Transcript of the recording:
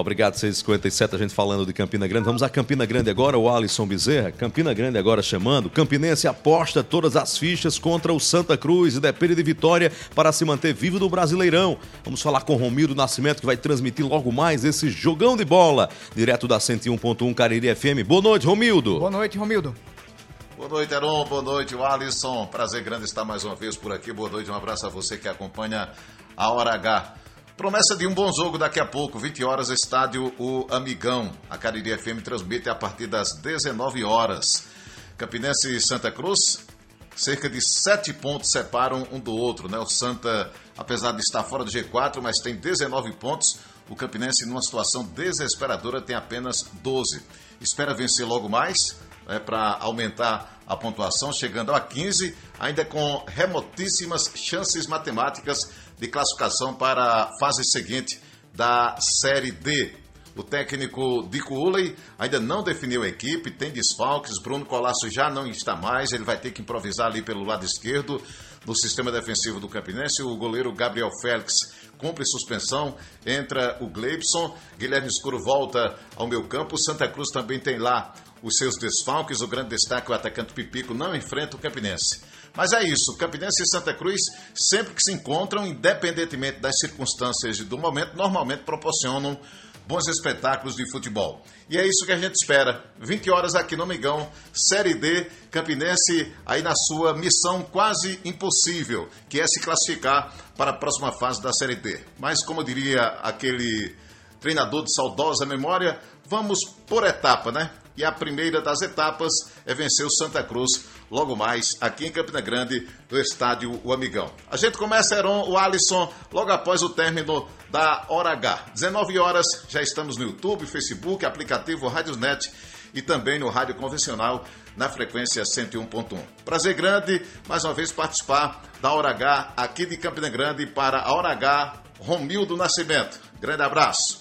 Obrigado, 657, a gente falando de Campina Grande. Vamos a Campina Grande agora, o Alisson Bezerra. Campina Grande agora chamando. Campinense aposta todas as fichas contra o Santa Cruz e depende de vitória para se manter vivo no Brasileirão. Vamos falar com Romildo Nascimento, que vai transmitir logo mais esse jogão de bola, direto da 101.1 Cariri FM. Boa noite, Romildo. Boa noite, Romildo. Boa noite, Heron. Boa noite, Alisson. Prazer grande estar mais uma vez por aqui. Boa noite, um abraço a você que acompanha a Hora H. Promessa de um bom jogo daqui a pouco, 20 horas, estádio O Amigão. A Cariri FM transmite a partir das 19 horas. Campinense e Santa Cruz, cerca de 7 pontos separam um do outro, né? O Santa, apesar de estar fora do G4, mas tem 19 pontos. O Campinense, numa situação desesperadora, tem apenas 12. Espera vencer logo mais, né, para aumentar a pontuação, chegando a 15, ainda com remotíssimas chances matemáticas de classificação para a fase seguinte da Série D. O técnico Dico Uley ainda não definiu a equipe, tem desfalques. Bruno Colasso já não está mais, ele vai ter que improvisar ali pelo lado esquerdo no sistema defensivo do Campinense. O goleiro Gabriel Félix cumpre suspensão, entra o Gleibson, Guilherme Escuro volta ao meu campo. Santa Cruz também tem lá os seus desfalques. O grande destaque, o atacante Pipico, não enfrenta o Campinense. Mas é isso, Campinense e Santa Cruz, sempre que se encontram, independentemente das circunstâncias e do momento, normalmente proporcionam bons espetáculos de futebol. E é isso que a gente espera. 20 horas aqui no Migão, Série D, Campinense aí na sua missão quase impossível, que é se classificar para a próxima fase da Série D. Mas como diria aquele treinador de saudosa memória, vamos por etapa, né? E a primeira das etapas é vencer o Santa Cruz logo mais aqui em Campina Grande, no estádio O Amigão. A gente começa, Heron, o Alisson, logo após o término da Hora H. 19 horas, já estamos no YouTube, Facebook, aplicativo Rádiosnet e também no rádio convencional na frequência 101.1. Prazer grande, mais uma vez, participar da Hora H aqui de Campina Grande para a Hora H Romildo Nascimento. Grande abraço.